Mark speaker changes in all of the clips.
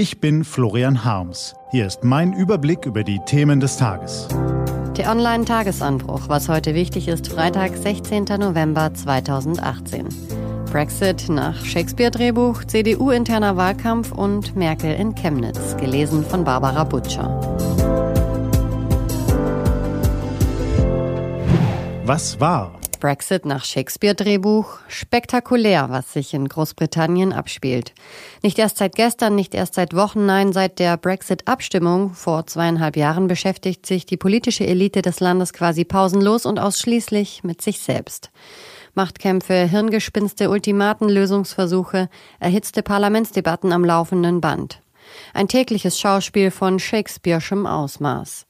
Speaker 1: Ich bin Florian Harms. Hier ist mein Überblick über die Themen des Tages.
Speaker 2: Der Online-Tagesanbruch, was heute wichtig ist, Freitag, 16. November 2018. Brexit nach Shakespeare-Drehbuch, CDU-interner Wahlkampf und Merkel in Chemnitz, gelesen von Barbara Butcher.
Speaker 1: Was war?
Speaker 2: Brexit nach Shakespeare-Drehbuch. Spektakulär, was sich in Großbritannien abspielt. Nicht erst seit gestern, nicht erst seit Wochen, nein, seit der Brexit-Abstimmung vor zweieinhalb Jahren beschäftigt sich die politische Elite des Landes quasi pausenlos und ausschließlich mit sich selbst. Machtkämpfe, Hirngespinste, Ultimaten, Lösungsversuche, erhitzte Parlamentsdebatten am laufenden Band. Ein tägliches Schauspiel von Shakespeare'schem Ausmaß.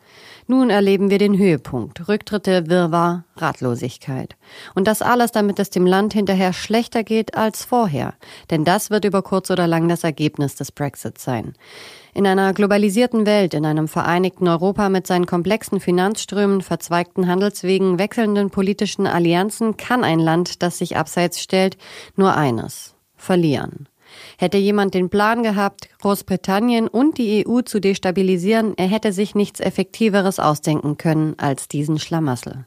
Speaker 2: Nun erleben wir den Höhepunkt. Rücktritte, Wirrwarr, Ratlosigkeit. Und das alles, damit es dem Land hinterher schlechter geht als vorher. Denn das wird über kurz oder lang das Ergebnis des Brexit sein. In einer globalisierten Welt, in einem vereinigten Europa mit seinen komplexen Finanzströmen, verzweigten Handelswegen, wechselnden politischen Allianzen kann ein Land, das sich abseits stellt, nur eines verlieren. Hätte jemand den Plan gehabt, Großbritannien und die EU zu destabilisieren, er hätte sich nichts Effektiveres ausdenken können als diesen Schlamassel.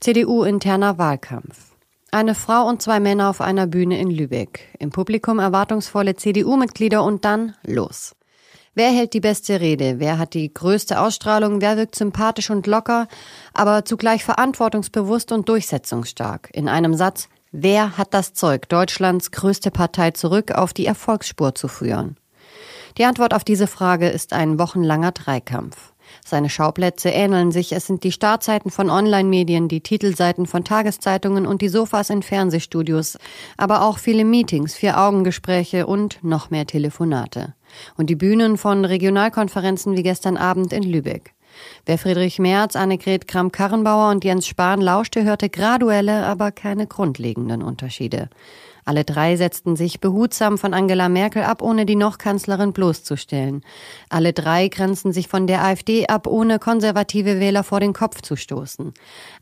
Speaker 2: CDU-interner Wahlkampf. Eine Frau und zwei Männer auf einer Bühne in Lübeck. Im Publikum erwartungsvolle CDU-Mitglieder und dann los. Wer hält die beste Rede? Wer hat die größte Ausstrahlung? Wer wirkt sympathisch und locker, aber zugleich verantwortungsbewusst und durchsetzungsstark? In einem Satz, Wer hat das Zeug, Deutschlands größte Partei zurück auf die Erfolgsspur zu führen? Die Antwort auf diese Frage ist ein wochenlanger Dreikampf. Seine Schauplätze ähneln sich. Es sind die Startzeiten von Online-Medien, die Titelseiten von Tageszeitungen und die Sofas in Fernsehstudios, aber auch viele Meetings, Vier-Augen-Gespräche und noch mehr Telefonate. Und die Bühnen von Regionalkonferenzen wie gestern Abend in Lübeck. Wer Friedrich Merz, Annegret Kramp-Karrenbauer und Jens Spahn lauschte, hörte graduelle, aber keine grundlegenden Unterschiede. Alle drei setzten sich behutsam von Angela Merkel ab, ohne die Noch-Kanzlerin bloßzustellen. Alle drei grenzen sich von der AfD ab, ohne konservative Wähler vor den Kopf zu stoßen.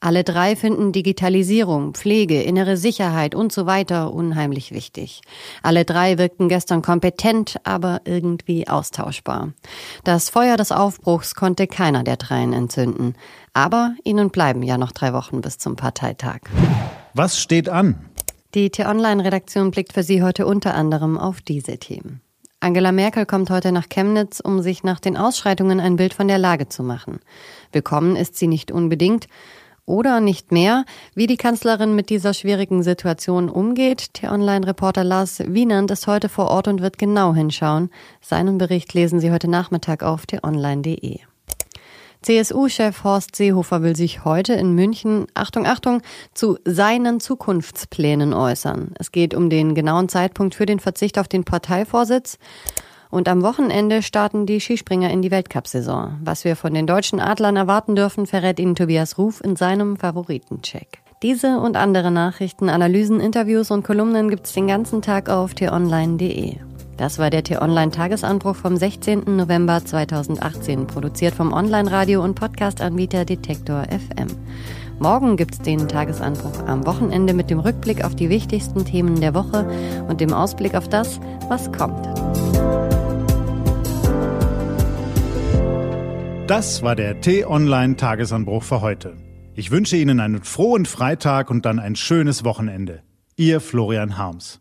Speaker 2: Alle drei finden Digitalisierung, Pflege, innere Sicherheit und so weiter unheimlich wichtig. Alle drei wirkten gestern kompetent, aber irgendwie austauschbar. Das Feuer des Aufbruchs konnte keiner der dreien entzünden. Aber ihnen bleiben ja noch drei Wochen bis zum Parteitag.
Speaker 1: Was steht an?
Speaker 2: Die T-Online-Redaktion blickt für Sie heute unter anderem auf diese Themen. Angela Merkel kommt heute nach Chemnitz, um sich nach den Ausschreitungen ein Bild von der Lage zu machen. Willkommen ist sie nicht unbedingt oder nicht mehr. Wie die Kanzlerin mit dieser schwierigen Situation umgeht, T-Online-Reporter Lars Wienand ist heute vor Ort und wird genau hinschauen. Seinen Bericht lesen Sie heute Nachmittag auf t-online.de. CSU-Chef Horst Seehofer will sich heute in München, Achtung, Achtung, zu seinen Zukunftsplänen äußern. Es geht um den genauen Zeitpunkt für den Verzicht auf den Parteivorsitz. Und am Wochenende starten die Skispringer in die Weltcup-Saison. Was wir von den deutschen Adlern erwarten dürfen, verrät Ihnen Tobias Ruf in seinem Favoritencheck. Diese und andere Nachrichten, Analysen, Interviews und Kolumnen gibt's den ganzen Tag auf t-online.de. Das war der T-Online-Tagesanbruch vom 16. November 2018, produziert vom Online-Radio- und Podcast-Anbieter Detektor FM. Morgen gibt's den Tagesanbruch am Wochenende mit dem Rückblick auf die wichtigsten Themen der Woche und dem Ausblick auf das, was kommt.
Speaker 1: Das war der T-Online-Tagesanbruch für heute. Ich wünsche Ihnen einen frohen Freitag und dann ein schönes Wochenende. Ihr Florian Harms.